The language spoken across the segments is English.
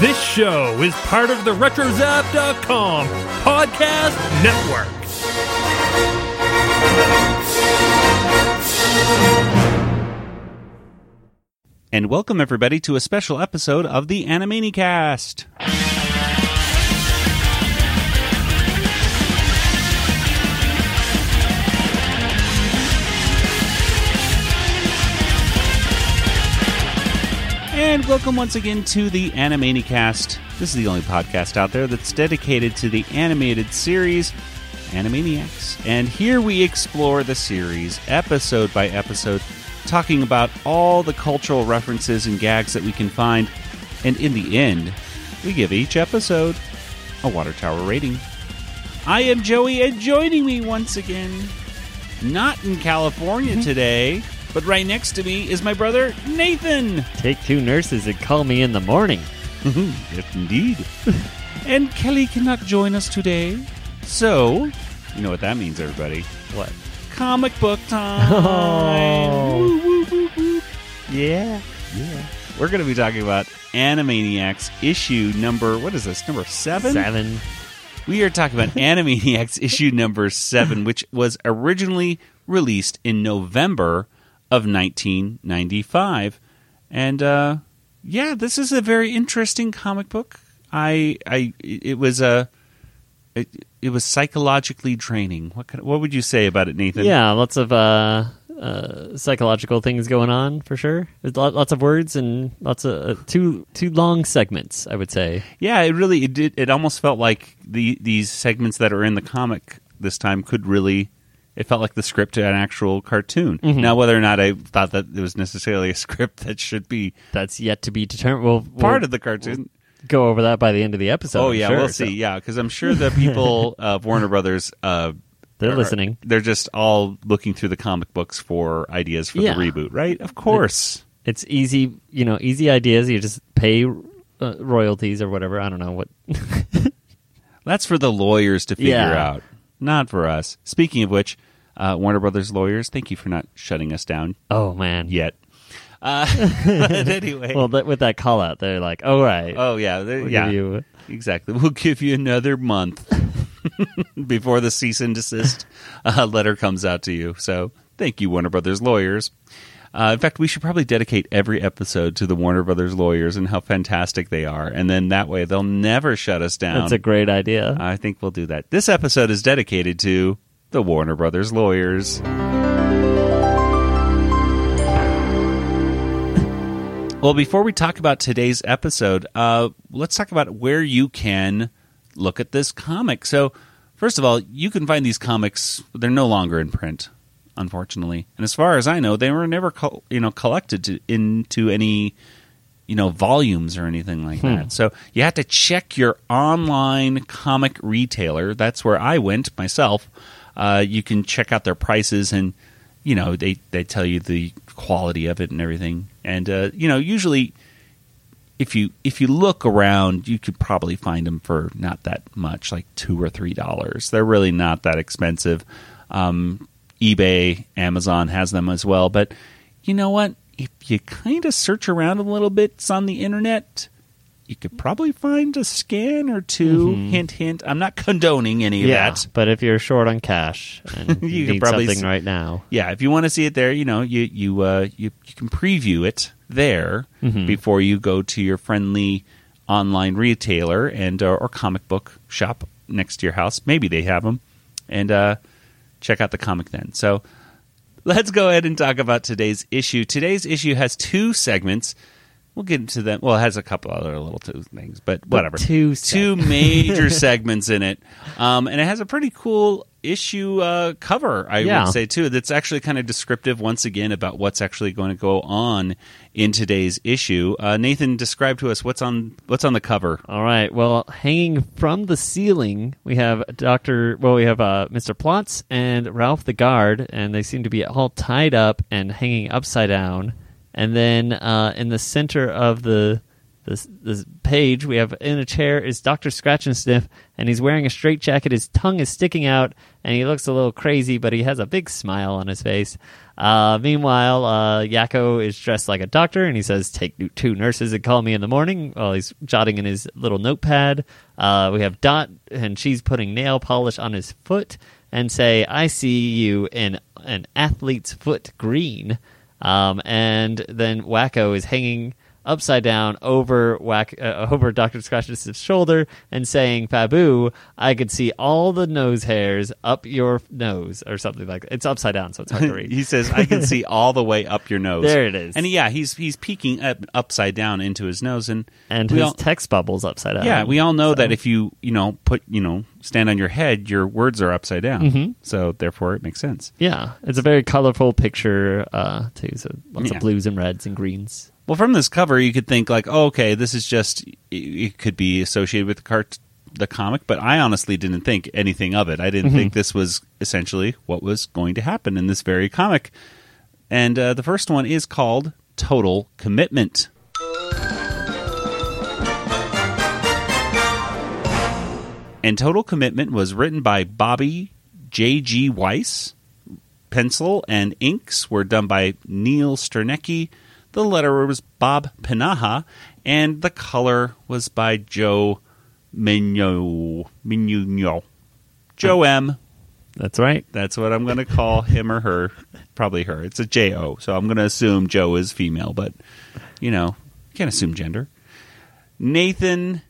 This show is part of the RetroZap.com podcast network. And welcome everybody to a special episode of the Animaniacast. And welcome once again to the Animaniacast. This is the only podcast out there that's dedicated to the animated series Animaniacs. And here we explore the series episode by episode, talking about all the cultural references and gags that we can find. And in the end, we give each episode a Water Tower rating. I am Joey, and joining me once again, not in California mm-hmm. today, but right next to me is my brother Nathan. Take two nurses and call me in the morning. Mm-hmm. yes, indeed. and Kelly cannot join us today. So, you know what that means, everybody. What? Comic book time. Oh. Woo, woo, woo, woo. Yeah. Yeah. We're going to be talking about Animaniacs issue number, what is this, number seven? Seven. We are talking about Animaniacs issue number seven, which was originally released in November of 1995. And, uh, yeah, this is a very interesting comic book. I, I, it was a, it, it was psychologically draining. What kind, what would you say about it, Nathan? Yeah, lots of uh, uh, psychological things going on for sure. There's lots of words and lots of uh, two two long segments. I would say. Yeah, it really it did. It almost felt like the these segments that are in the comic this time could really. It felt like the script to an actual cartoon. Mm-hmm. Now, whether or not I thought that it was necessarily a script that should be That's yet to be determined. We'll, part we'll of the cartoon. go over that by the end of the episode. oh I'm yeah, sure, we'll so see. Yeah, because I'm sure the people of Warner Brothers, uh, They're are- listening. They're just all looking through the comic books for ideas for Yeah. the reboot, right? Of course. It's easy, you know, easy ideas. You just pay uh, royalties or whatever. I don't know what. That's for the lawyers to figure Yeah. out, not for us. Speaking of which, uh, Warner Brothers lawyers, thank you for not shutting us down oh man. yet. Uh, but anyway, Well, that, with that call out, they're like, "All right, oh yeah, we'll yeah, you exactly. We'll give you another month before the cease and desist uh, letter comes out to you. So thank you, Warner Brothers lawyers. Uh, in fact, we should probably dedicate every episode to the Warner Brothers lawyers and how fantastic they are, and then that way they'll never shut us down. That's a great idea. I think we'll do that. This episode is dedicated to the Warner Brothers lawyers. Well, before we talk about today's episode, uh, let's talk about where you can look at this comic. So, first of all, you can find these comics; they're no longer in print, unfortunately. And as far as I know, they were never, col- you know, collected to, into any you know volumes or anything like that. So you have to check your online comic retailer. That's where I went myself. Uh, you can check out their prices and you know they they tell you the quality of it and everything. And uh, you know usually if you if you look around, you could probably find them for not that much, like two or three dollars. They're really not that expensive. Um, eBay, Amazon has them as well. But you know what? If you kind of search around a little bit on the internet, you could probably find a scan or 2 Hint, hint. I'm not condoning any of yeah, that. but if you're short on cash and You you need probably something s- right now, Yeah, if you want to see it there, you know, you you uh, you, you can preview it there before you go to your friendly online retailer and uh, or comic book shop next to your house. Maybe they have them, and uh, check out the comic then. So let's go ahead and talk about today's issue. Today's issue has two segments. We'll get into them. Well, it has a couple other little two things, but whatever. two two major segments in it, um, and it has a pretty cool issue uh, cover. I Yeah. would say too. That's actually kind of descriptive once again about what's actually going to go on in today's issue. Uh, Nathan, describe to us what's on what's on the cover. All right. Well, hanging from the ceiling, we have Doctor. Well, we have uh, Mr. Plotz and Ralph the guard, and they seem to be all tied up and hanging upside down. And then uh, in the center of the this this page, we have in a chair is Doctor Scratch and Sniff, and he's wearing a straight jacket. His tongue is sticking out, and he looks a little crazy, but he has a big smile on his face. Uh, meanwhile, uh, Yakko is dressed like a doctor, and he says, "Take two nurses and call me in the morning." While he's jotting in his little notepad, uh, we have Dot, and she's putting nail polish on his foot, and say, "I see you in an athlete's foot green." Um, and then Wakko is hanging upside down over Whack uh, over Doctor Scratch's shoulder and saying, "Fabu, I could see all the nose hairs up your nose," or something like that. It's upside down, so it's hard to read. he says, "I can see all the way up your nose." There it is. And yeah, he's he's peeking up, upside down into his nose, and and his all- text bubbles upside down. yeah, we all know So- that if you you know put you know stand on your head, your words are upside down. Mm-hmm. So therefore, it makes sense. Yeah, it's a very colorful picture uh, too. So lots Yeah. of blues and reds and greens. Well, from this cover, you could think like, oh, okay, this is just it- could be associated with the cart the comic, but I honestly didn't think anything of it. I didn't think this was essentially what was going to happen in this very comic. And uh, the first one is called Total Commitment. And Total Commitment was written by Bobby J.G. Weiss. Pencil and inks were done by Neil Sternecki. The letterer was Bob Pinaha. And the color was by Joe Migno. Migno. Joe M. That's right. That's what I'm going to call him or her. Probably her. It's a J O. So I'm going to assume Joe is female, but you know, can't assume gender. Nathan,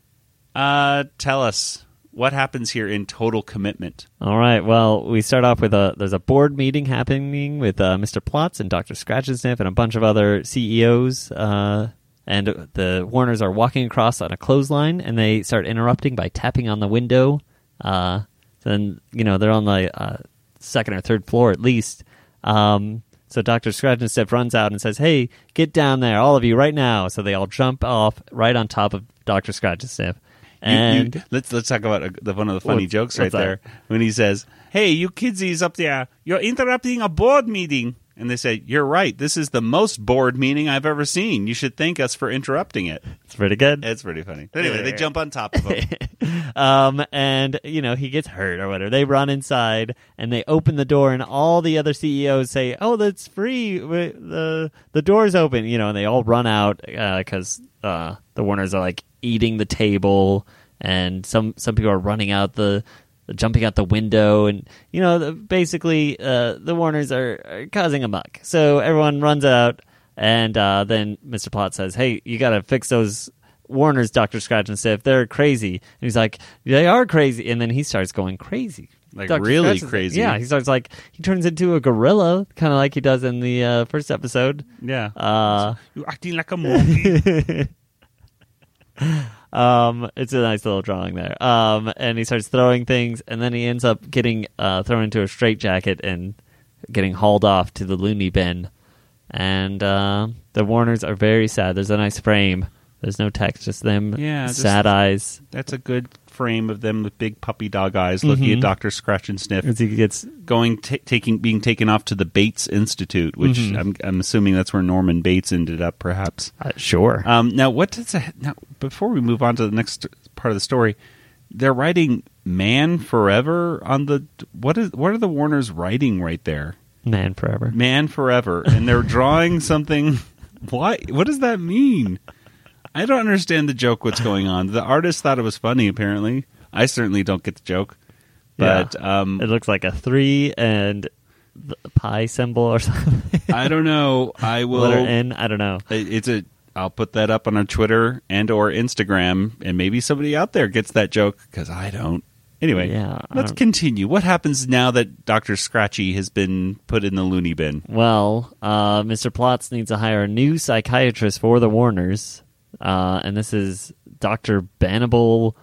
uh, tell us what happens here in total commitment. All right. Well, we start off with a there's a board meeting happening with uh, Mr. Plotz and Dr. Scratchansniff and a bunch of other CEOs. Uh, and the Warners are walking across on a clothesline, and they start interrupting by tapping on the window. Uh, then you know they're on the uh, second or third floor at least. Um, so Dr. Scratchansniff runs out and says, "Hey, get down there, all of you, right now!" So they all jump off right on top of Dr. Scratchansniff. You- And you- let's let's talk about uh the, one of the funny What's- jokes right there when he says, "Hey, you kidsies up there, you're interrupting a board meeting." And they say, "You're right. This is the most bored meeting I've ever seen. You should thank us for interrupting it." it's pretty good. It's pretty funny. Anyway, they jump on top of him. um, and you know he gets hurt or whatever. They run inside and they open the door, and all the other CEOs say, "Oh, that's free. The The door's open." You know, and they all run out because uh, the Warners are like eating the table, and some some people are running out the. Jumping out the window, and you know, the, basically, uh, the Warners are, are causing a muck. So everyone runs out, and uh, then Mr. Plotz says, "Hey, you got to fix those Warner's Doctor Scratch and Sniff. They're crazy. And he's like, they are crazy. And then he starts going crazy. Like, Dr. really Scratch crazy. Yeah, he starts like he turns into a gorilla, kind of like he does in the uh, first episode. Yeah. Uh, You're acting like a monkey. um, it's a nice little drawing there. Um, and he starts throwing things, and then he ends up getting uh, thrown into a straitjacket and getting hauled off to the loony bin. And uh, the Warners are very sad. There's a nice frame. There's no text, just them Yeah, just- sad eyes That's a good frame of them with big puppy dog eyes looking at Doctor Scratch and Sniff, as he gets going ta taking being taken off to the Bates Institute, which Mhm. I'm, I'm assuming that's where Norman Bates ended up, perhaps. uh, sure. Um, now, what does that, now before we move on to the next part of the story? They're writing "Man Forever" on the what is what are the Warners writing right there? Man forever. Man Forever, and they're drawing something. Why? What does that mean? I don't understand the joke. What's going on? The artist thought it was funny. Apparently, I certainly don't get the joke. But um, It looks like a three and the pi symbol or something. I don't know. I will. Letter N. I don't know. It- It's a. I'll put that up on our Twitter and or Instagram, and maybe somebody out there gets that joke because I don't. Anyway, Yeah, let's don't- continue. What happens now that Doctor Scratchy has been put in the loony bin? Well, uh, Mr. Plotz needs to hire a new psychiatrist for the Warners, uh, and this is Doctor Bannable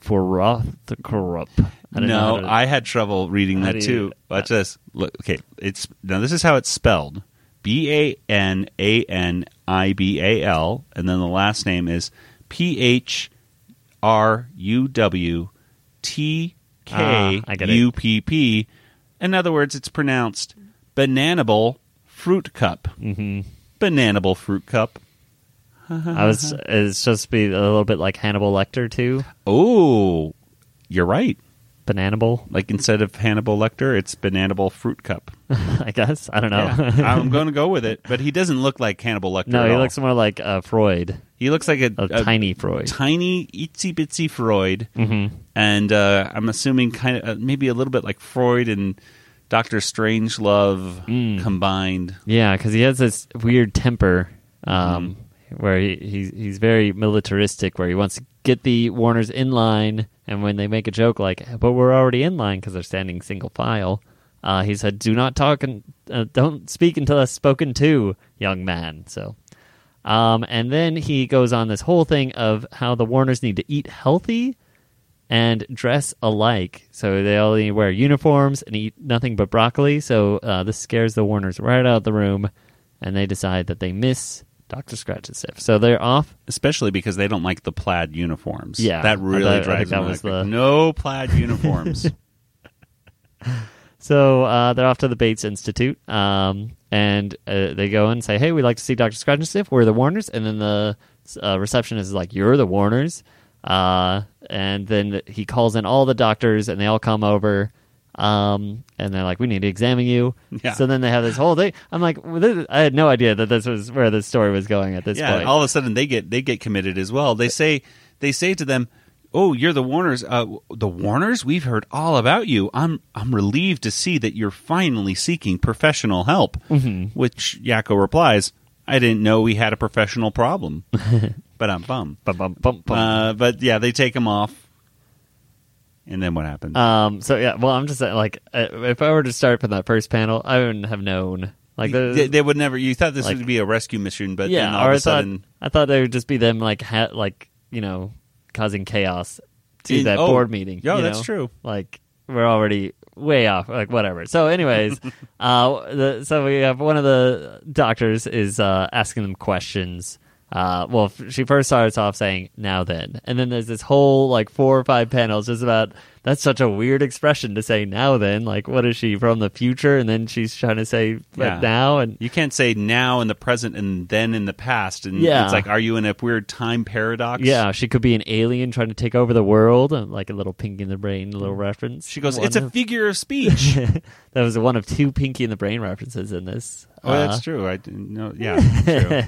Forothkorup. I No, to- I had trouble reading that you- too. Watch this. Look, okay, it's now. This is how it's spelled: B A N A N I B A L, and then the last name is P H R U W T K Ah, I get it. U P P. In other words, it's pronounced bananable fruit cup. Mhm. Bananable fruit cup. I was. It's supposed to be a little bit like Hannibal Lecter too. Oh, you're right. Bananable, Like instead of Hannibal Lecter, it's Bananable Fruit Cup. I guess. I don't know. Yeah, I'm going to go with it. But he doesn't look like Hannibal Lecter. no, he all. looks more like uh, Freud, He looks like a, a, a tiny Freud. tiny itsy bitsy Freud, hmm and uh, I'm assuming kind of uh, maybe a little bit like Freud and Doctor Strangelove Mm. combined. Yeah, because he has this weird temper, um, Mm-hmm. Where he, he's he's very militaristic, where he wants to get the Warners in line, and when they make a joke like, "But we're already in line" because they're standing single file, uh, he said, "Do not talk and uh, don't speak until I've spoken to, young man." So. Um, and then he goes on this whole thing of how the Warners need to eat healthy and dress alike. So they all need to wear uniforms and eat nothing but broccoli. So uh, this scares the Warners right out of the room, and they decide that they miss Doctor Scratch and Sniff. So they're off. Especially because they don't like the plaid uniforms. Yeah, that I really thought- I drives that them. was the- No plaid uniforms. So uh, they're off to the Bates Institute, um, and uh, they go and say, "Hey, we'd like to see Doctor Scratch and Sniff. We're the Warners." And then the uh, receptionist is like, "You're the Warners." Uh, and then he calls in all the doctors, and they all come over. Um, and they're like, "We need to examine you." Yeah. So then they have this whole thing. I'm like, well, this, I had no idea that this was where the story was going at this yeah, point. all of a sudden they get they get committed as well. They say they say to them, "Oh, you're the Warners. Uh, the Warners. We've heard all about you. I'm I'm relieved to see that you're finally seeking professional help." Mhm. Which Yakko replies, "I didn't know we had a professional problem, but I'm bummed." Bum, bum, bum, bum. Uh, but yeah, they take him off, and then what happened? Um. So yeah. Well, I'm just saying, like, uh, if I were to start from that first panel, I wouldn't have known. Like, the, they, they would never. You thought this like- would be a rescue mission, but yeah, then all of I a thought sudden, I thought they would just be them, like, ha- like you know, causing chaos to In- that oh, board meeting. yeah, that's know? true. Like, we're already way off. Like, whatever. So, anyways, uh, the, so we have one of the doctors is uh, asking them questions. Uh, well, she first starts off saying "now then," and then there's this whole like four or five panels just about that's such a weird expression to say "now then." Like, what is she from the future? And then she's trying to say Yeah. now," and You can't say now in the present and then in the past. And Yeah. it's like, are you in a weird time paradox? yeah, she could be an alien trying to take over the world, like a little Pinky in the Brain little reference. She goes, One it's a figure of speech. that was one of two Pinky in the Brain references in this. oh, Uh, that's true. I didn't know. Yeah, true.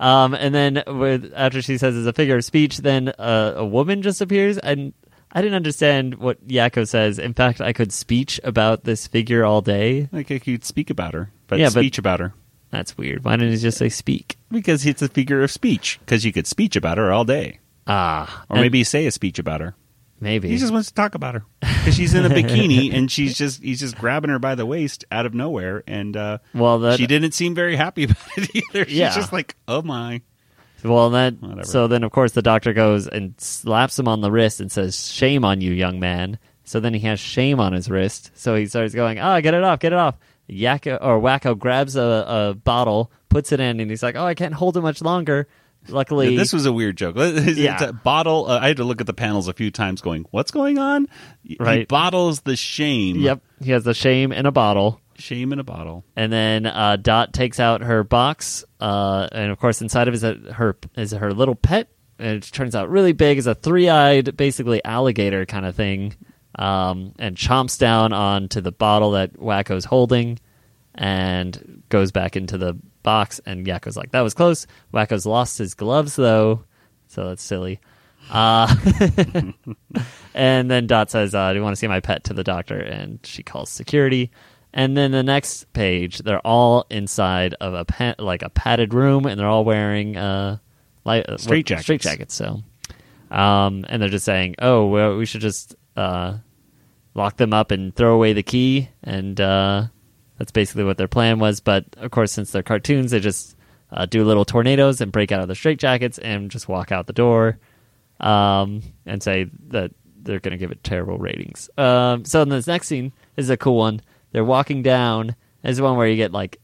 um, and then with after she says it's a figure of speech, then uh, a woman just appears, and I didn't understand what Yakko says. In fact, I could speech about this figure all day. Like I could speak about her, but Yeah, but- speech about her. That's weird. Why didn't he just say speak? Because it's a figure of speech. Because you could speech about her all day. Ah, Or maybe say a speech about her. maybe He just wants to talk about her. Because she's in a bikini and she's just he's just grabbing her by the waist out of nowhere. And uh, well that she didn't seem very happy about it either. She's Yeah. just like, oh my. Well, that Whatever. so then of course the doctor goes and slaps him on the wrist and says, "Shame on you, young man." So then he has shame on his wrist. So he starts going, "Ah, get it off, get it off." Yakko or Wakko grabs a, a bottle, puts it in, and he's like, "Oh, I can't hold it much longer." Luckily, This was a weird joke. It's Yeah. a bottle. Uh, I had to look at the panels a few times, going, "What's going on?" He Right. bottles the shame. yep, he has the shame in a bottle. Shame in a bottle. And then uh, Dot takes out her box, uh, and of course, inside of it is a, her is her little pet. And it turns out really big, is a three-eyed, basically alligator kind of thing, um, and chomps down onto the bottle that Wakko's holding, and goes back into the box. And Yakko's like, "That was close." Wakko's lost his gloves though, so that's silly. Uh, and then Dot says, uh, "Do you want to see my pet?" to the doctor, and she calls security. And then the next page, they're all inside of a pa- like a padded room, and they're all wearing uh, like uh, Straight what- jackets. Straight jackets. So, um, and they're just saying, "Oh, well, we should just uh, lock them up and throw away the key." And uh, that's basically what their plan was. But of course, since they're cartoons, they just uh, do little tornadoes and break out of the straight jackets and just walk out the door um, and say that they're going to give it terrible ratings. Um, so in this next scene this is a cool one. They're walking down. This is one where you get like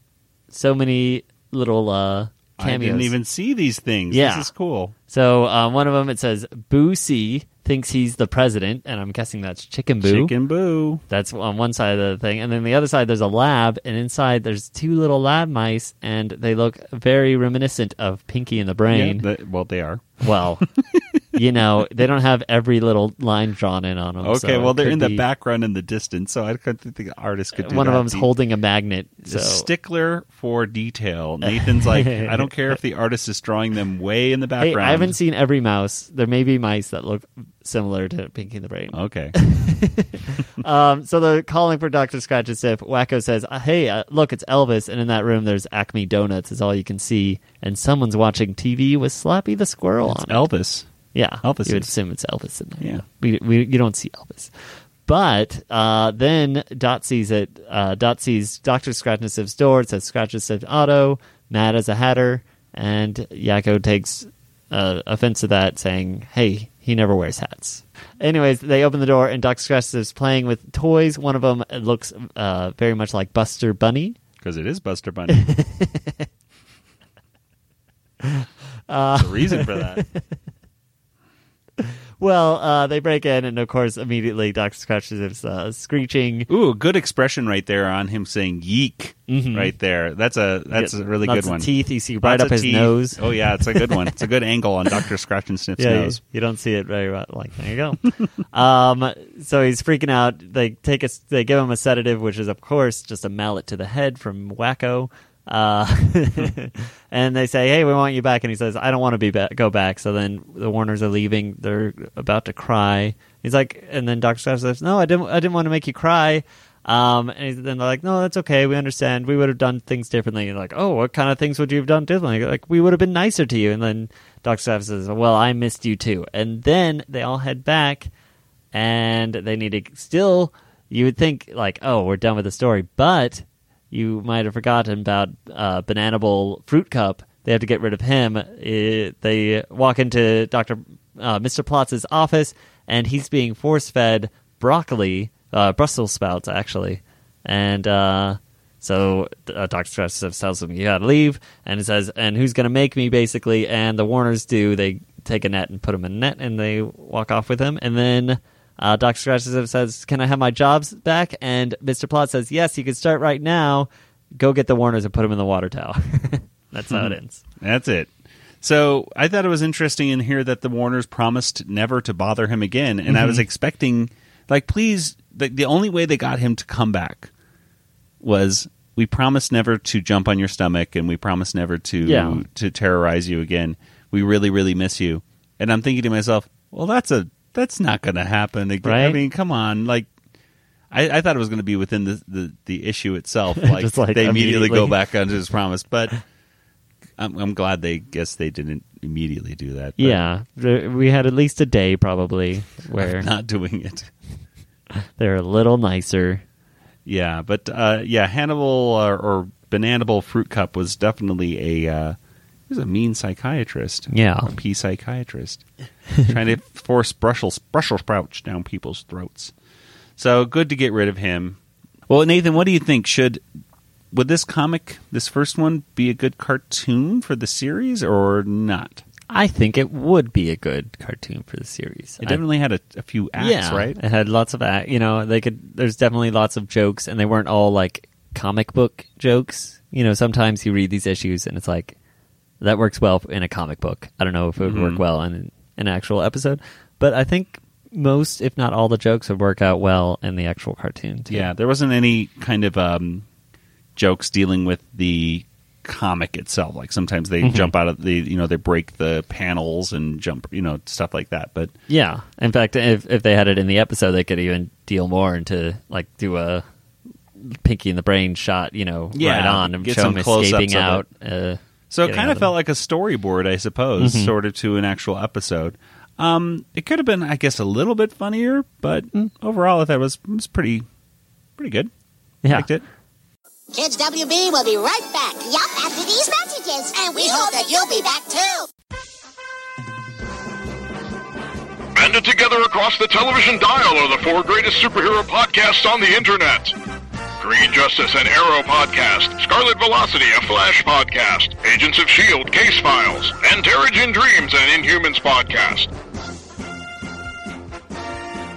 so many little uh, cameos. I didn't even see these things. Yeah. This is cool. So um, one of them it says Boo C thinks he's the president, and I'm guessing that's Chicken Boo. Chicken Boo. That's on one side of the thing, and then the other side there's a lab, and inside there's two little lab mice, and they look very reminiscent of Pinky and the Brain. Yeah, the- well, they are. Well, you know, they don't have every little line drawn in on them. Okay, so well, they're in the background in the distance, so I couldn't think the artist could do One of them's The- holding a magnet. So stickler for detail. Nathan's like, I don't care if the artist is drawing them way in the hey, background. I haven't seen every mouse. There may be mice that look similar to Pinky the Brain. Okay. Um, so they're calling for Doctor Scratch and Sniff. Wakko says, uh, "Hey, uh, look, it's Elvis." And in that room, there's Acme Donuts, is all you can see, and someone's watching TV with Slappy the squirrel on it. Elvis. Yeah, Elvis You would assume it's Elvis in there. Yeah. we, we you don't see Elvis, but uh, then Dot sees it. Uh, Dot sees Doctor Scratch and Sniff's door. It says Scratch and Sniff Auto. Mad as a Hatter, and Yakko takes uh, offense to that, saying, "Hey, he never wears hats." Anyways, they open the door, and Doctor Scratch is playing with toys. One of them looks uh, very much like Buster Bunny. Because it is Buster Bunny. Uh, There's a reason for that. Well, uh, they break in, and of course, immediately Doctor Scratch is uh, screeching. Ooh, good expression right there on him saying "yeek" right there. That's a that's a really Lots good one. Teeth you see right up his teeth. nose. Oh yeah, it's a good one. It's a good angle on Doctor Scratch and Sniff's yeah, nose. you don't see it very well. Like there you go. um, so he's freaking out. They take us. They give him a sedative, which is of course just a mallet to the head from Wakko. Uh, and they say, "Hey, we want you back." And he says, "I don't want to be back. Go back." So then the Warners are leaving. They're about to cry. He's like, and then Doctor Scratch says, "No, I didn't. I didn't want to make you cry." Um, and he's- then they're like, "No, that's okay. We understand. We would have done things differently." And like, "Oh, what kind of things would you have done differently?" Like, we would have been nicer to you. And then Doctor Scratch says, "Well, I missed you too." And then they all head back, and they need to still. You would think like, "Oh, we're done with the story," but you might have forgotten about uh, Banana Bowl Fruit Cup. They have to get rid of him. Uh, they walk into Doctor uh, Mr. Plotz's office, and he's being force fed broccoli, uh, Brussels sprouts actually, and uh, so uh, Doctor Scratch tells him you got to leave, and he says, "And who's to make me?" Basically, and the Warners do. They take a net and put him in a net, and they walk off with him, and then. Uh, Dr. Scratch says, Can I have my jobs back? And Mr. Plotz says, Yes, you can start right now. Go get the Warners and put them in the water tower. That's how it ends. That's it. So I thought it was interesting in here that the Warners promised never to bother him again, and I Mm-hmm. was expecting, like, please, the, the only way they got him to come back was we promise never to jump on your stomach, and we promise never to Yeah. to terrorize you again. We really, really miss you. And I'm thinking to myself, well, that's a that's not going to happen again. I mean, come on, like. I, I thought it was going to be within the, the, the issue itself. Like, Just like they immediately, go back onto his promise, but I'm, I'm glad they guess they didn't immediately do that. but Yeah. We had at least a day probably where not doing it. they're a little nicer. Yeah, but uh, yeah, Hannibal or, or Bananable Fruit Cup was definitely a uh, he was a mean psychiatrist. Yeah. a pea psychiatrist trying to force Brussels Brussels sprouts down people's throats. So good to get rid of him. Well, Nathan, what do you think? Should would this comic, this first one, be a good cartoon for the series or not? I think it would be a good cartoon for the series. It I- definitely had a, a few acts, yeah, right? It had lots of act. You know, they could. There's definitely lots of jokes, and they weren't all like comic book jokes. You know, sometimes you read these issues, and it's like that works well in a comic book. I don't know if it would Mhm. work well in an actual episode, but I think most, if not all, the jokes would work out well in the actual cartoon. Too. Yeah, there wasn't any kind of um, jokes dealing with the comic itself. Like sometimes they Mhm. jump out of the, you know, they break the panels and jump, you know, stuff like that. But Yeah. In fact, if if they had it in the episode, they could even deal more into like do a Pinky in the Brain shot, you know, Yeah, right on and show him escaping out. Uh, so it kind of of felt like a storyboard, I suppose, Mhm. sort of to an actual episode. Um, it could have been, I guess, a little bit funnier, but overall, I thought it was it was pretty pretty good. yeah. Liked it. Kids WB will be right back. Yup, after these messages. And we hope that you'll be back too. Banded together across the television dial are the four greatest superhero podcasts on the internet. Green Justice and Arrow Podcast, Scarlet Velocity, a Flash podcast, Agents of S.H.I.E.L.D., Case Files, and Terrigen Dreams and Inhumans Podcast.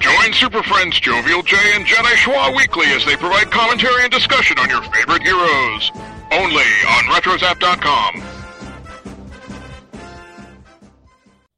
Join Super Friends Jovial J and Jedi Schwa weekly as they provide commentary and discussion on your favorite heroes. Only on RetroZap.com.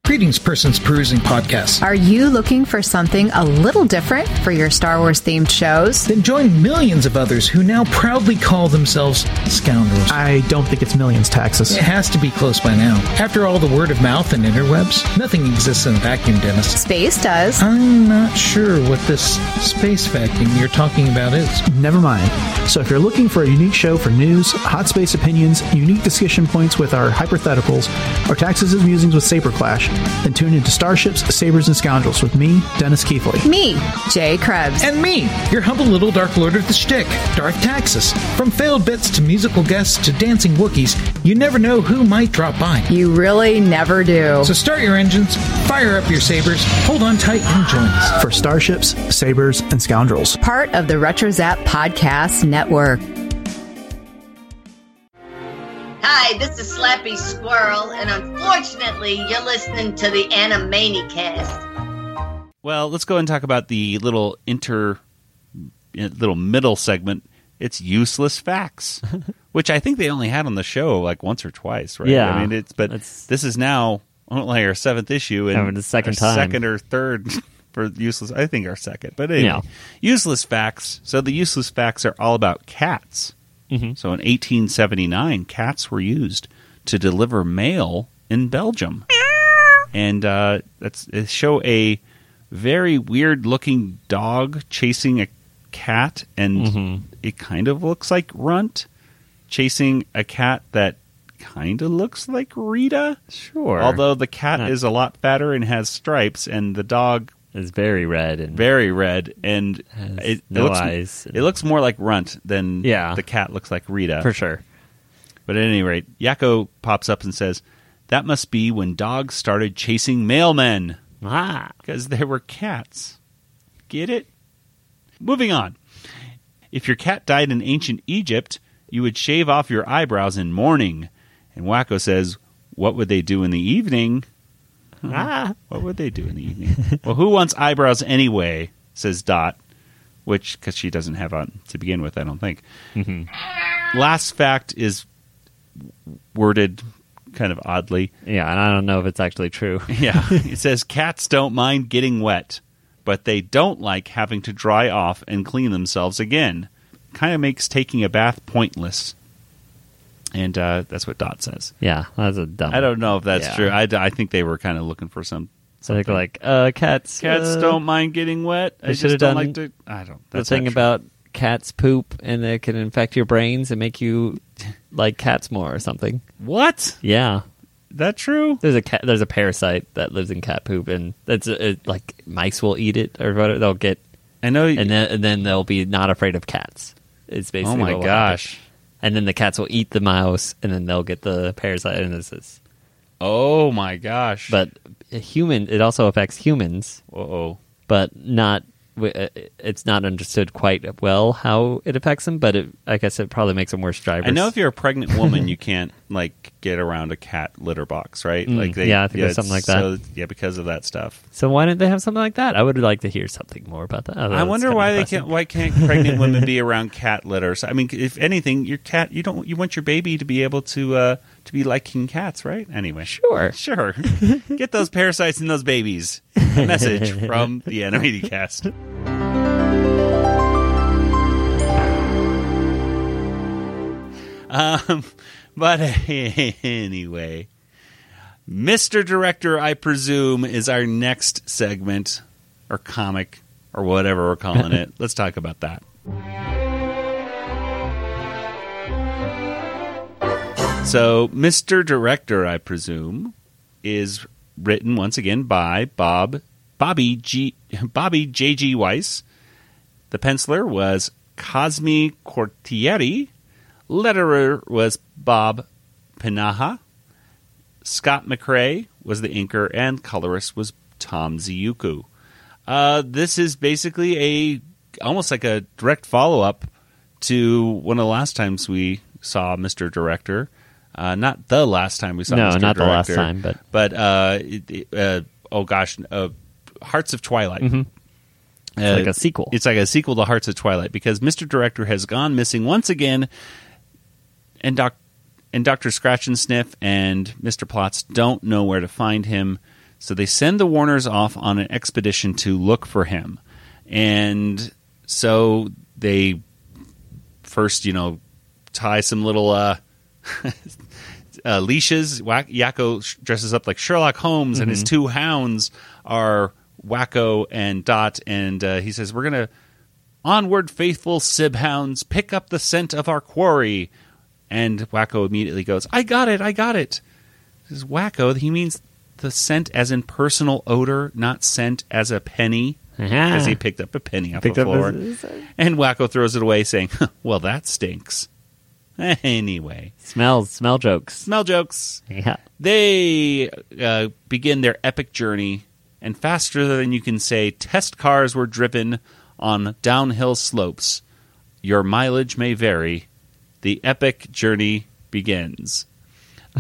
Greetings, Persons Perusing Podcast. Are you looking for something a little different for your Star Wars themed shows? Then join millions of others who now proudly call themselves scoundrels. I don't think it's millions, Taxes. It has to be close by now. After all the word of mouth and interwebs, nothing exists in a vacuum, Dennis. Space does. I'm not sure what this space vacuum you're talking about is. Never mind. So if you're looking for a unique show for news, hot space opinions, unique discussion points with our hypotheticals, or Taxes' musings with Saber Clash, then tune into Starships, Sabers, and Scoundrels with me, Dennis Keithley. Me, Jay Krebs. And me, your humble little Dark Lord of the Shtick, Darth Taxis. From failed bits to musical guests to dancing Wookiees, you never know who might drop by. You really never do. So start your engines, fire up your sabers, hold on tight, and join us. For Starships, Sabers, and Scoundrels. Part of the RetroZap Podcast Network. Hi, this is Slappy Squirrel, and unfortunately, you're listening to the Animaniacast. Well, let's go and talk about the little inter, uh, little middle segment. It's useless facts, which I think they only had on the show like once or twice, right? Yeah. I mean, it's but It's- this is now only our seventh issue and Having the second our time. second or third for useless. I think our second, but anyway, Yeah. useless facts. So the useless facts are all about cats. Mhm. So in 1879, cats were used to deliver mail in Belgium, and uh, that's they show a very weird looking dog chasing a cat, and Mhm. it kind of looks like Runt chasing a cat that kind of looks like Rita. Sure. Although the cat Not- is a lot fatter and has stripes, and the dog It's very red and very red, and it, it looks, eyes. It looks more like Runt than Yeah. the cat looks like Rita. for sure. But at any rate, Yakko pops up and says, "That must be when dogs started chasing mailmen Ah, because there were cats." Get it? Moving on. If your cat died in ancient Egypt, you would shave off your eyebrows in mourning. And Wakko says, "What would they do in the evening?" Ah. What would they do in the evening? well, who wants eyebrows anyway? Says Dot, which because she doesn't have on to begin with, I don't think. Last fact is worded kind of oddly. Yeah, and I don't know if it's actually true. Yeah, it says cats don't mind getting wet, but they don't like having to dry off and clean themselves again. Kind of makes taking a bath pointless. And uh, that's what Dot says. Yeah, that's a dumb. I don't know if that's Yeah. true. I, I think they were kind of looking for some So they're like, uh, cats. Cats uh, don't mind getting wet. I just don't done like to. I don't. The thing about cats poop and it can infect your brains and make you like cats more or something. what? Yeah, That true? there's a cat. There's a parasite that lives in cat poop, and that's uh like mice will eat it or whatever. They'll get, I know. and then and then they'll be not afraid of cats. It's basically oh my what will happen. gosh! And then the cats will eat the mouse, and then they'll get the parasite. And this is, Oh my gosh! but a human. It also affects humans, oh, but not. Uh, It's not understood quite well how it affects them, but it, I guess it probably makes them worse drivers. I know if you're a pregnant woman, you can't like get around a cat litter box, right? Mm, like yeah, I think there's something like that. So, yeah, because of that stuff. So why didn't they have something like that? I would like to hear something more about that. I wonder why they can't. Why can't pregnant women be around cat litters? I mean, if anything, your cat. You don't. You want your baby to be able to uh, to be liking cats, right? Anyway, Sure. sure. Get those parasites in those babies. A message from the Animated Cast. Um, but anyway, Mr. Director, I presume, is our next segment or comic or whatever we're calling it. Let's talk about that. So, Mr. Director, I presume, is written once again by Bob Bobby G Bobby J G Weiss. The penciler was Cosme Quartieri. Letterer was Bob Pinaha. Scott McRae was the inker, and colorist was Tom Ziuko. Uh, this is basically a almost like a direct follow up to one of the last times we saw Mr. Director. Uh, not the last time we saw No, Mr. not the last time, but- but uh, it- uh, oh gosh, uh, Hearts of Twilight. Mhm. Uh, like a sequel. It's like a sequel to Hearts of Twilight because Mr. Director has gone missing once again, and Doc and Doctor Scratch and Sniff and Mr. Plotz don't know where to find him, so they send the Warners off on an expedition to look for him, and so they first, you know, tie some little uh, leashes. Yakko dresses up like Sherlock Holmes, and his two hounds are Wakko and Dot. And uh, he says, "We're gonna onward, faithful Sib hounds, pick up the scent of our quarry." And Wakko immediately goes, "I got it! I got it!" This is Wakko. He means the scent as in personal odor, not scent as a penny. Ah. As he picked up a penny off Picked the up floor. his- And Wakko throws it away, saying, Well, that stinks. Anyway, Smells, smell jokes. smell jokes. Yeah. They uh, begin their epic journey, and faster than you can say, test cars were driven on downhill slopes. Your mileage may vary. The epic journey begins.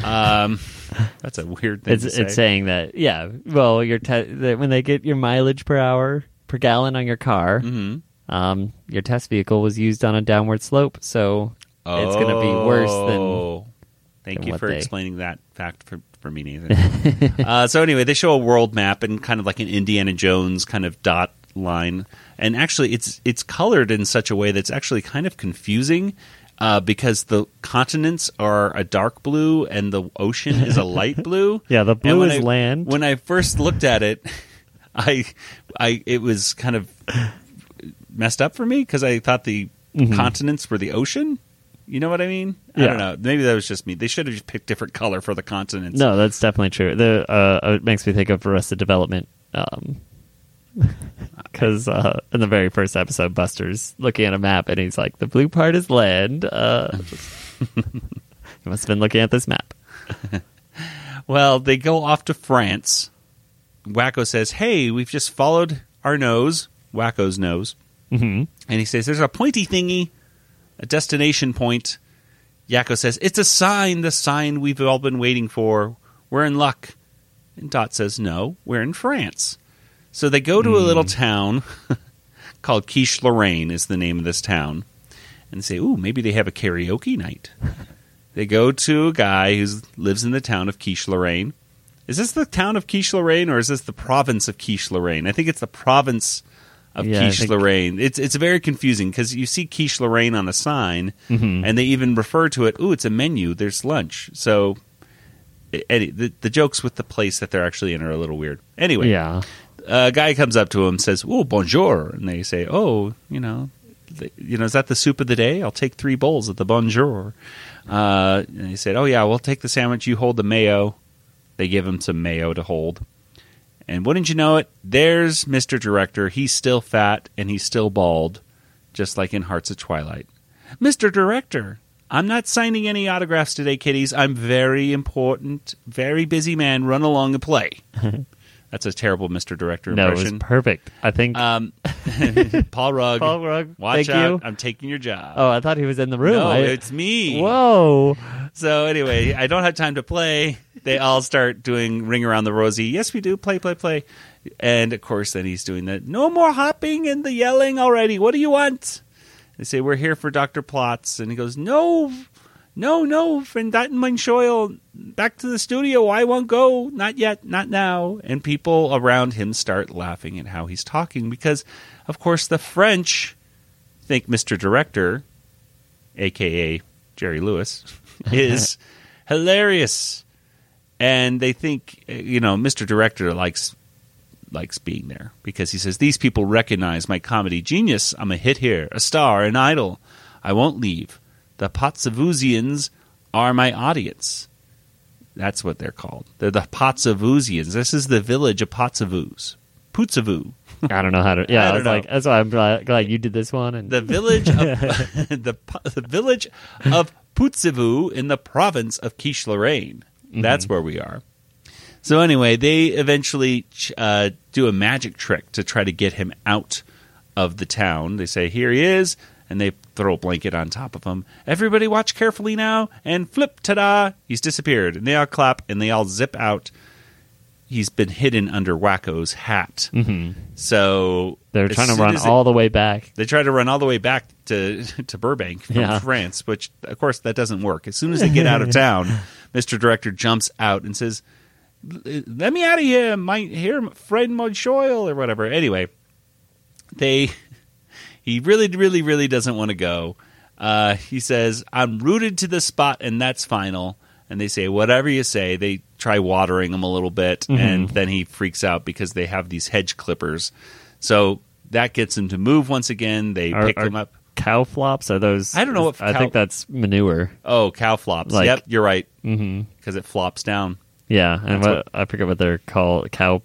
Um, that's a weird thing It's to say. it's saying that yeah. Well, your te- that when they get your mileage per hour per gallon on your car, Mhm. um, your test vehicle was used on a downward slope, so it's going to be worse than. Oh. Thank than you for they- explaining that fact for, for me, Nathan. uh, so anyway, they show a world map and kind of like an Indiana Jones kind of dot line, and actually, it's it's colored in such a way that's actually kind of confusing. Uh, because the continents are a dark blue and the ocean is a light blue. Yeah, the blue is I- land. When I first looked at it, I, I it was kind of messed up for me because I thought the continents were the ocean. You know what I mean? I don't know. Maybe that was just me. They should have just picked different color for the continents. No, that's definitely true. The uh, it makes me think of Arrested Development, because uh, in the very first episode, Buster's looking at a map and he's like, "The blue part is land." Uh, he must have been looking at this map. Well, they go off to France. Wakko says, "Hey, we've just followed our nose, Wakko's nose," hmm and he says, "There's a pointy thingy, a destination point." Yakko says, "It's a sign, the sign we've all been waiting for. We're in luck." And Dot says, "No, we're in France." So they go to a little hmm. town called Quiche Lorraine is the name of this town, and say, "Ooh, maybe they have a karaoke night." they go to a guy who lives in the town of Quiche Lorraine. Is this the town of Quiche Lorraine, or is this the province of Quiche Lorraine? I think it's the province of Yeah, Quiche think- Lorraine. It's it's very confusing because you see Quiche Lorraine on a sign, Mhm. and they even refer to it. Ooh, it's a menu. There's lunch. So, Eddie, the, the jokes with the place that they're actually in are a little weird. Anyway, Yeah, a guy comes up to him, says, "Oh, bonjour," and they say, "Oh, you know, th- you know, is that the soup of the day? I'll take three bowls of the bonjour." Uh, and he said, "Oh yeah, we'll take the sandwich. You hold the mayo." They give him some mayo to hold, and wouldn't you know it, there's Mister Director. He's still fat and he's still bald, just like in Hearts of Twilight. Mister Director. I'm not signing any autographs today, kiddies. I'm very important, very busy man. Run along and play. That's a terrible Mr. Director no, it was impression. perfect. I think. um, Paul Rugg. Paul Rugg, Watch thank out! you. I'm taking your job. oh, I thought he was in the room. no, I- it's me. Whoa! So anyway, I don't have time to play. They all start doing "Ring Around the Rosie." Yes, we do. Play, play, play. And of course, then he's doing that. No more hopping and the yelling already. What do you want? They say we're here for Doctor Plotz, and he goes, "No, no, no, friend, mein Scheuel. Back to the studio. I won't go. Not yet. Not now." And people around him start laughing at how he's talking because, of course, the French think Mr. Director, aka Jerry Lewis, is hilarious, and they think you know Mr. Director likes likes being there because he says these people recognize my comedy genius. I'm a hit here, a star, an idol. I won't leave. The Potsavusians are my audience. That's what they're called. They're the Potsavusians. This is the village of Potsavus. Putsavu. I don't know how to. Yeah, I I, was know. like, that's why I'm glad, glad you did this one. And the village of the, the village of Putsavu in the province of Quiche Lorraine. That's where we are. So anyway, they eventually uh, do a magic trick to try to get him out of the town. They say, "Here he is," and they throw a blanket on top of him. Everybody, watch carefully now, and flip, ta-da! He's disappeared, and they all clap and they all zip out. He's been hidden under Wakko's hat. Mm-hmm. So They're trying to run as it- all the way back. they try to run all the way back to to Burbank from Yeah. France, which of course that doesn't work. As soon as they get out of town, Mr. Director jumps out and says, "Let me out of here, my here, friend Monchoil or whatever." Anyway, they he really, really, really doesn't want to go. Uh, he says, "I'm rooted to the spot, and that's final." And they say, "Whatever you say." They try watering him a little bit, mm-hmm. and then he freaks out because they have these hedge clippers. So that gets him to move once again. They Are- pick are him up. Cow flops are those? I don't know what I think that's manure. Oh, cow flops. Like- yep, you're right. Mm-hmm. Because it flops down. Yeah, and That's what, I forget what they're called. Cow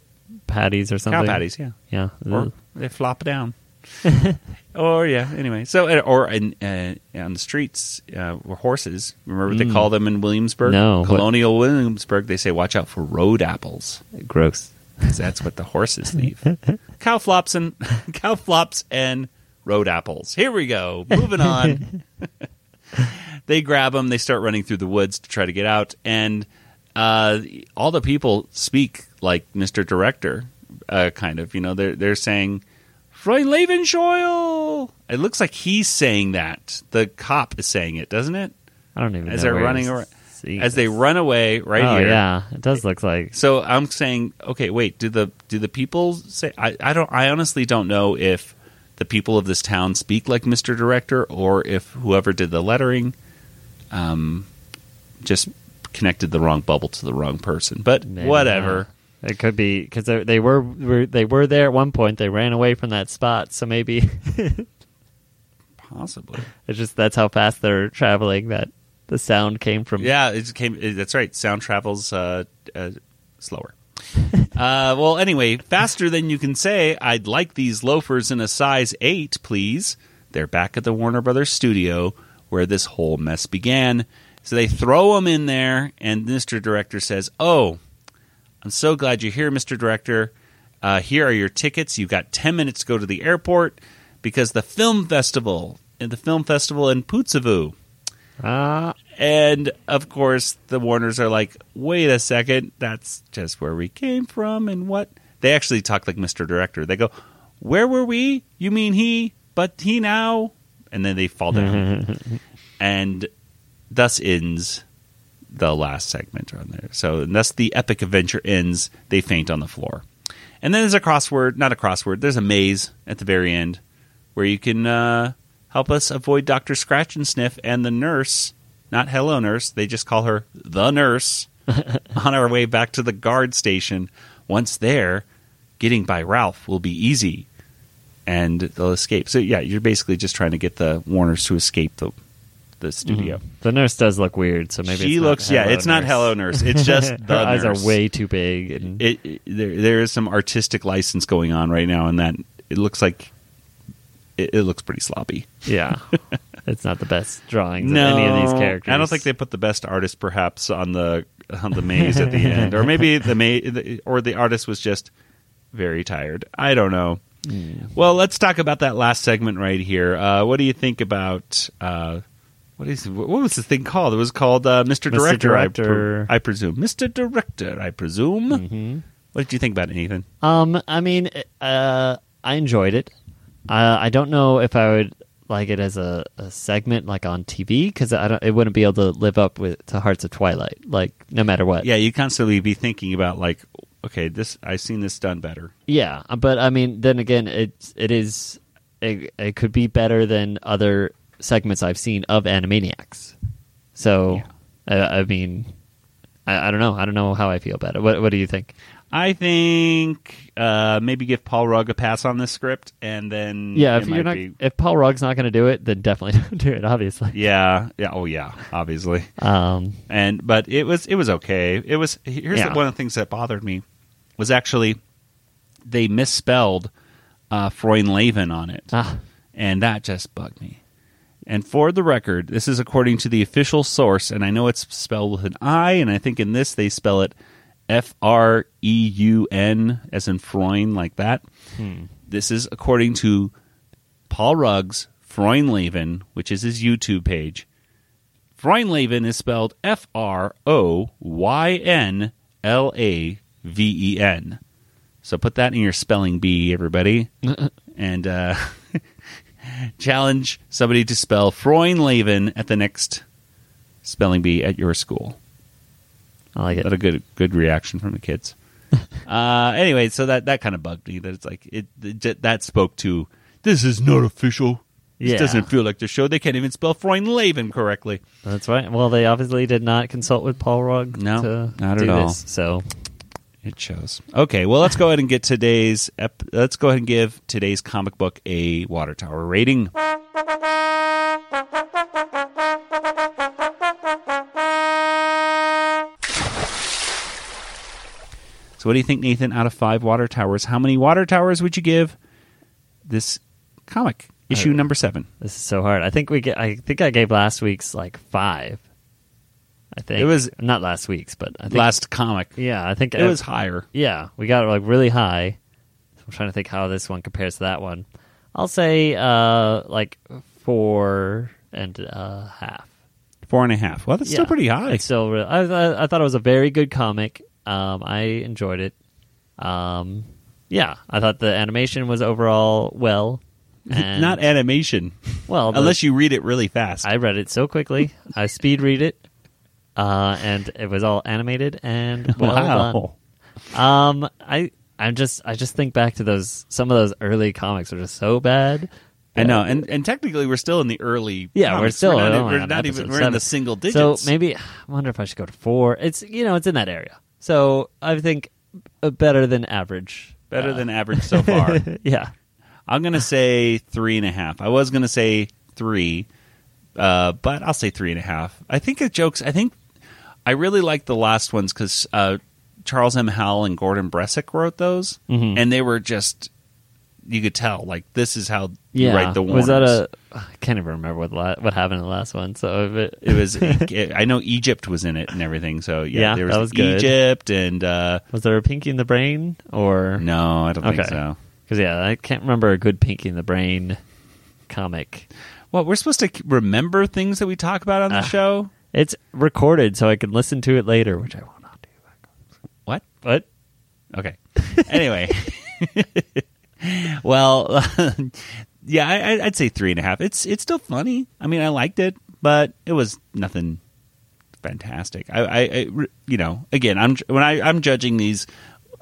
patties or something. Cow patties, yeah. Yeah. Or they flop down. or yeah. Anyway, so uh, or in, uh, on the streets uh, were horses. Remember what they call them in Williamsburg? No, what- Colonial Williamsburg. They say, "Watch out for road apples," Gross. 'cause that's what the horses leave. cow flops and cow flops and road apples. Here we go. Moving on. they grab them. They start running through the woods to try to get out, and uh, all the people speak like Mr. Director, uh, kind of. You know, they're they're saying, "Freund Levenscheuel." It looks like he's saying that. The cop is saying it, doesn't it? I don't even As know they're where running to around, see as they run away right oh here. yeah, it does look like. So I'm saying, okay, wait. Do the do the people say? I, I don't. I honestly don't know if the people of this town speak like Mr. Director, or if whoever did the lettering, um, just connected the wrong bubble to the wrong person. But Maybe whatever. It could be because they were, were they were there at one point. They ran away from that spot, so maybe Possibly. it's just that's how fast they're traveling. That the sound came from. Yeah, it came. That's right. Sound travels uh, uh, slower. uh, well, anyway, faster than you can say. I'd like these loafers in a size eight, please. They're back at the Warner Brothers studio where this whole mess began. So they throw them in there, and Mr. Director says, "Oh, I'm so glad you're here, Mr. Director. Uh, here are your tickets. You've got 10 minutes to go to the airport because the film festival, the film festival in Putsavu, Ah, and of course, the Warners are like, wait a second, that's just where we came from. And what? They actually talk like Mr. Director. They go, where were we? You mean he, but he now? And then they fall down. and thus ends the last segment on there. So, and thus the epic adventure ends. They faint on the floor. And then there's a crossword, not a crossword, there's a maze at the very end where you can uh, help us avoid Dr. Scratchansniff and the nurse, not Hello Nurse, they just call her the nurse, on our way back to the guard station. Once there, getting by Ralph will be easy and they'll escape. So, yeah, you're basically just trying to get the Warners to escape the, the studio. the nurse does look weird, so maybe she it's not looks, yeah, it's not Hello Nurse. It's just Her the eyes nurse. are way too big, and it, it- there there is some artistic license going on right now, and that it looks like it, it looks pretty sloppy. yeah, it's not the best drawings No, of any of these characters. I don't think they put the best artist perhaps on the on the maze at the end, or maybe the maze or the artist was just very tired. I don't know. Hmm. Well, let's talk about that last segment right here. Uh, what do you think about? Uh, what is what was the thing called? It was called uh, Mr. Mr. Director. I, pre- I presume, Mr. Director. I presume. Mm-hmm. What did you think about it, Nathan? Um, I mean, uh, I enjoyed it. Uh, I don't know if I would like it as a, a segment like on TV because I don't. It wouldn't be able to live up with to Hearts of Twilight. Like no matter what. Yeah, you constantly be thinking about like, okay, this I've seen this done better. Yeah, but I mean, then again, it it is it, it could be better than other segments I've seen of Animaniacs. So, I, I mean, I, I don't know. I don't know how I feel about it. What What do you think? I think uh, maybe give Paul Rugg a pass on this script, and then Yeah, if you're not, be- if Paul Rugg's not going to do it, then definitely don't do it. Obviously. yeah, yeah, oh yeah, obviously. Um. And but it was it was okay. It was here's Yeah. the, one of the things that bothered me was actually they misspelled uh, Froynlaven on it, Ah. and that just bugged me. And for the record, this is according to the official source, and I know it's spelled with an I, and I think in this they spell it F R E U N, as in Freund, like that. This is according to Paul Rugg's Froynlaven, which is his YouTube page. Froynlaven is spelled F R O Y N L A V E N. So put that in your spelling bee, everybody, and uh, challenge somebody to spell Froynlaven at the next spelling bee at your school. I like it. But a good good reaction from the kids. uh, anyway, so that that kind of bugged me. That it's like it, it that spoke to this is not official. This Yeah. doesn't feel like the show. They can't even spell Froynlaven correctly. That's right. Well, they obviously did not consult with Paul Rugg No, to not at all. This, so It shows. Okay, well, let's go ahead and get today's. Ep- let's go ahead and give today's comic book a Water Tower rating. So, what do you think, Nathan? Out of five water towers, how many water towers would you give this comic? Issue Uh, number seven. this is so hard. I think we get. I think I gave last week's like five. I think It was- not last week's, but I think Last comic. Yeah, I think It was higher. Yeah, we got it like really high. I'm trying to think how this one compares to that one. I'll say uh like four and a half. Four and a half. Well, that's still pretty high. It's still, I, I, I thought it was a very good comic. Um, I enjoyed it. Um, yeah, I thought the animation was overall well. Not animation. well, the- Unless you read it really fast. I read it so quickly. I speed read it, uh, and it was all animated and well wow. done. Um, I I just I just think back to those some of those early comics are just so bad. I know, and and technically we're still in the early. Yeah, we're still We're not, we're not even. We're in the single digits. So maybe I wonder if I should go to four. It's you know it's in that area. So I think uh, better than average. better Uh, than average so far. yeah. I'm gonna say three and a half. I was gonna say three, uh, but I'll say three and a half. I think it jokes. I think I really like the last ones because uh, Charles M. Howell and Gordon Bressack wrote those, Mhm. and they were just you could tell like this is how you write the was that a? I can't even remember what la- what happened in the last one. So if it, It was. I know Egypt was in it and everything. So yeah, Yeah, there was, that was good. Egypt and uh, was there a Pinky in the Brain or no, I don't think so. Because yeah, I can't remember a good Pinky in the Brain comic. Well, we're supposed to remember things that we talk about on the Ah. show. It's recorded, so I can listen to it later, which I will not do. What? What? Okay. Anyway, well, yeah, I, I'd say three and a half. It's it's still funny. I mean, I liked it, but it was nothing fantastic. I, I, I you know, again, I'm when I I'm judging these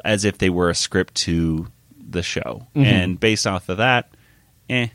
as if they were a script to the show, Mhm. and based off of that, eh,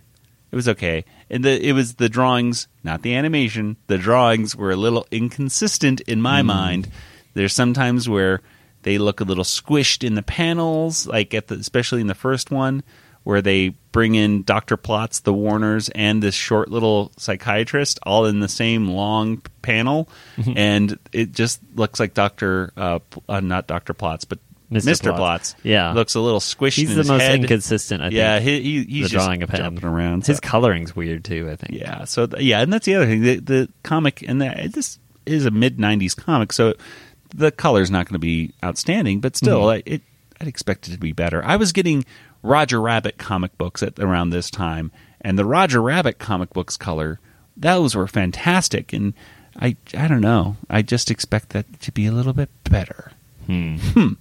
it was okay. And the it was the drawings, not the animation. The drawings were a little inconsistent in my mind. There's sometimes where they look a little squished in the panels, like at the, especially in the first one, where they bring in Doctor Plotz, the Warners, and this short little psychiatrist all in the same long panel, and it just looks like Doctor, uh, uh, not Doctor Plotz, but Mr. Mr. Plotz. Yeah. looks a little squished. He's in the most head. inconsistent. I think. Yeah, he, he, he's drawing of him jumping around. His coloring's weird too. I think. yeah. So th- yeah, and that's the other thing. The, the comic and the, this is a mid '90s comic, so the color's not going to be outstanding, but still, Mhm. I, it, I'd expect it to be better. I was getting Roger Rabbit comic books at around this time, and the Roger Rabbit comic books color those were fantastic, and I I don't know. I just expect that to be a little bit better. Hmm. Hmm.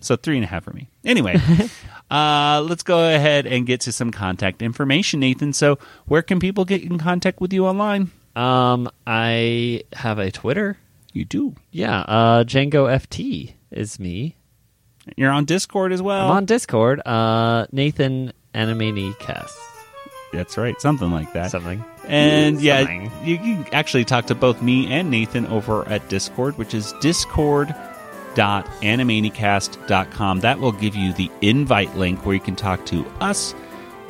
So three and a half for me. Anyway, uh, let's go ahead and get to some contact information, Nathan. So, where can people get in contact with you online? Um, I have a Twitter. You do. Yeah. Uh, Django FT is me. You're on Discord as well. I'm on Discord. Uh, Nathan Animani Cast. That's right, something like that. Something. And yeah, Something. you can actually talk to both me and Nathan over at Discord, which is discord.animaniacast.com. That will give you the invite link where you can talk to us,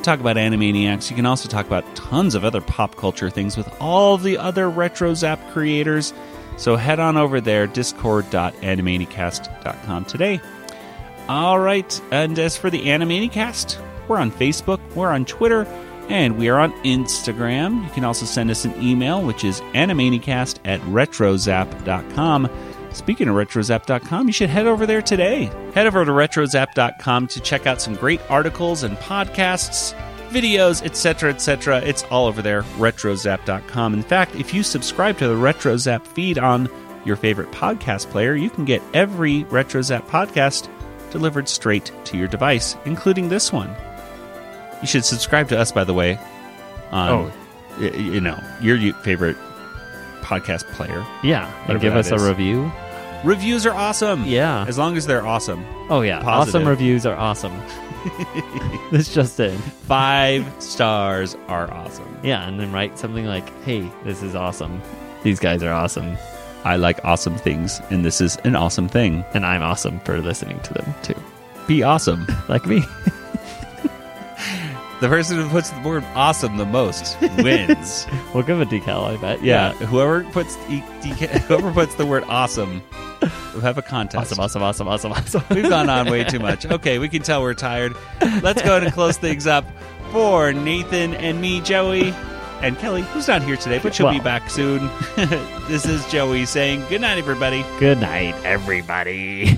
talk about Animaniacs. You can also talk about tons of other pop culture things with all the other Retro Zap creators. So head on over there, discord.animaniacast.com today. All right, and as for the Animaniacast, we're on Facebook, we're on Twitter, and we are on Instagram. You can also send us an email, which is animaniacast at retrozap.com. Speaking of retrozap.com, you should head over there today. Head over to retrozap.com to check out some great articles and podcasts, videos, etc., etc. It's all over there, retrozap.com. In fact, if you subscribe to the RetroZap feed on your favorite podcast player, you can get every RetroZap podcast delivered straight to your device, including this one. You should subscribe to us, by the way, on Oh. you know your favorite podcast player. Yeah, and give us a is. review. Reviews are awesome. Yeah. as long as they're awesome. Oh yeah, Positive. awesome reviews are awesome. That's just it. Five stars are awesome. Yeah, and then write something like, "Hey, this is awesome. These guys are awesome, I like awesome things, and this is an awesome thing. and I'm awesome for listening to them too." Be awesome. Like me. The person who puts the word awesome the most wins. we'll give a decal. I bet. yeah. Whoever puts e- whoever puts the word awesome will have a contest. Awesome, awesome, awesome, awesome, awesome. We've gone on way too much. Okay, we can tell we're tired. Let's go ahead and close things up for Nathan and me, Joey, and Kelly, who's not here today, but she'll be back soon. this is Joey saying good night, everybody. Good night, everybody.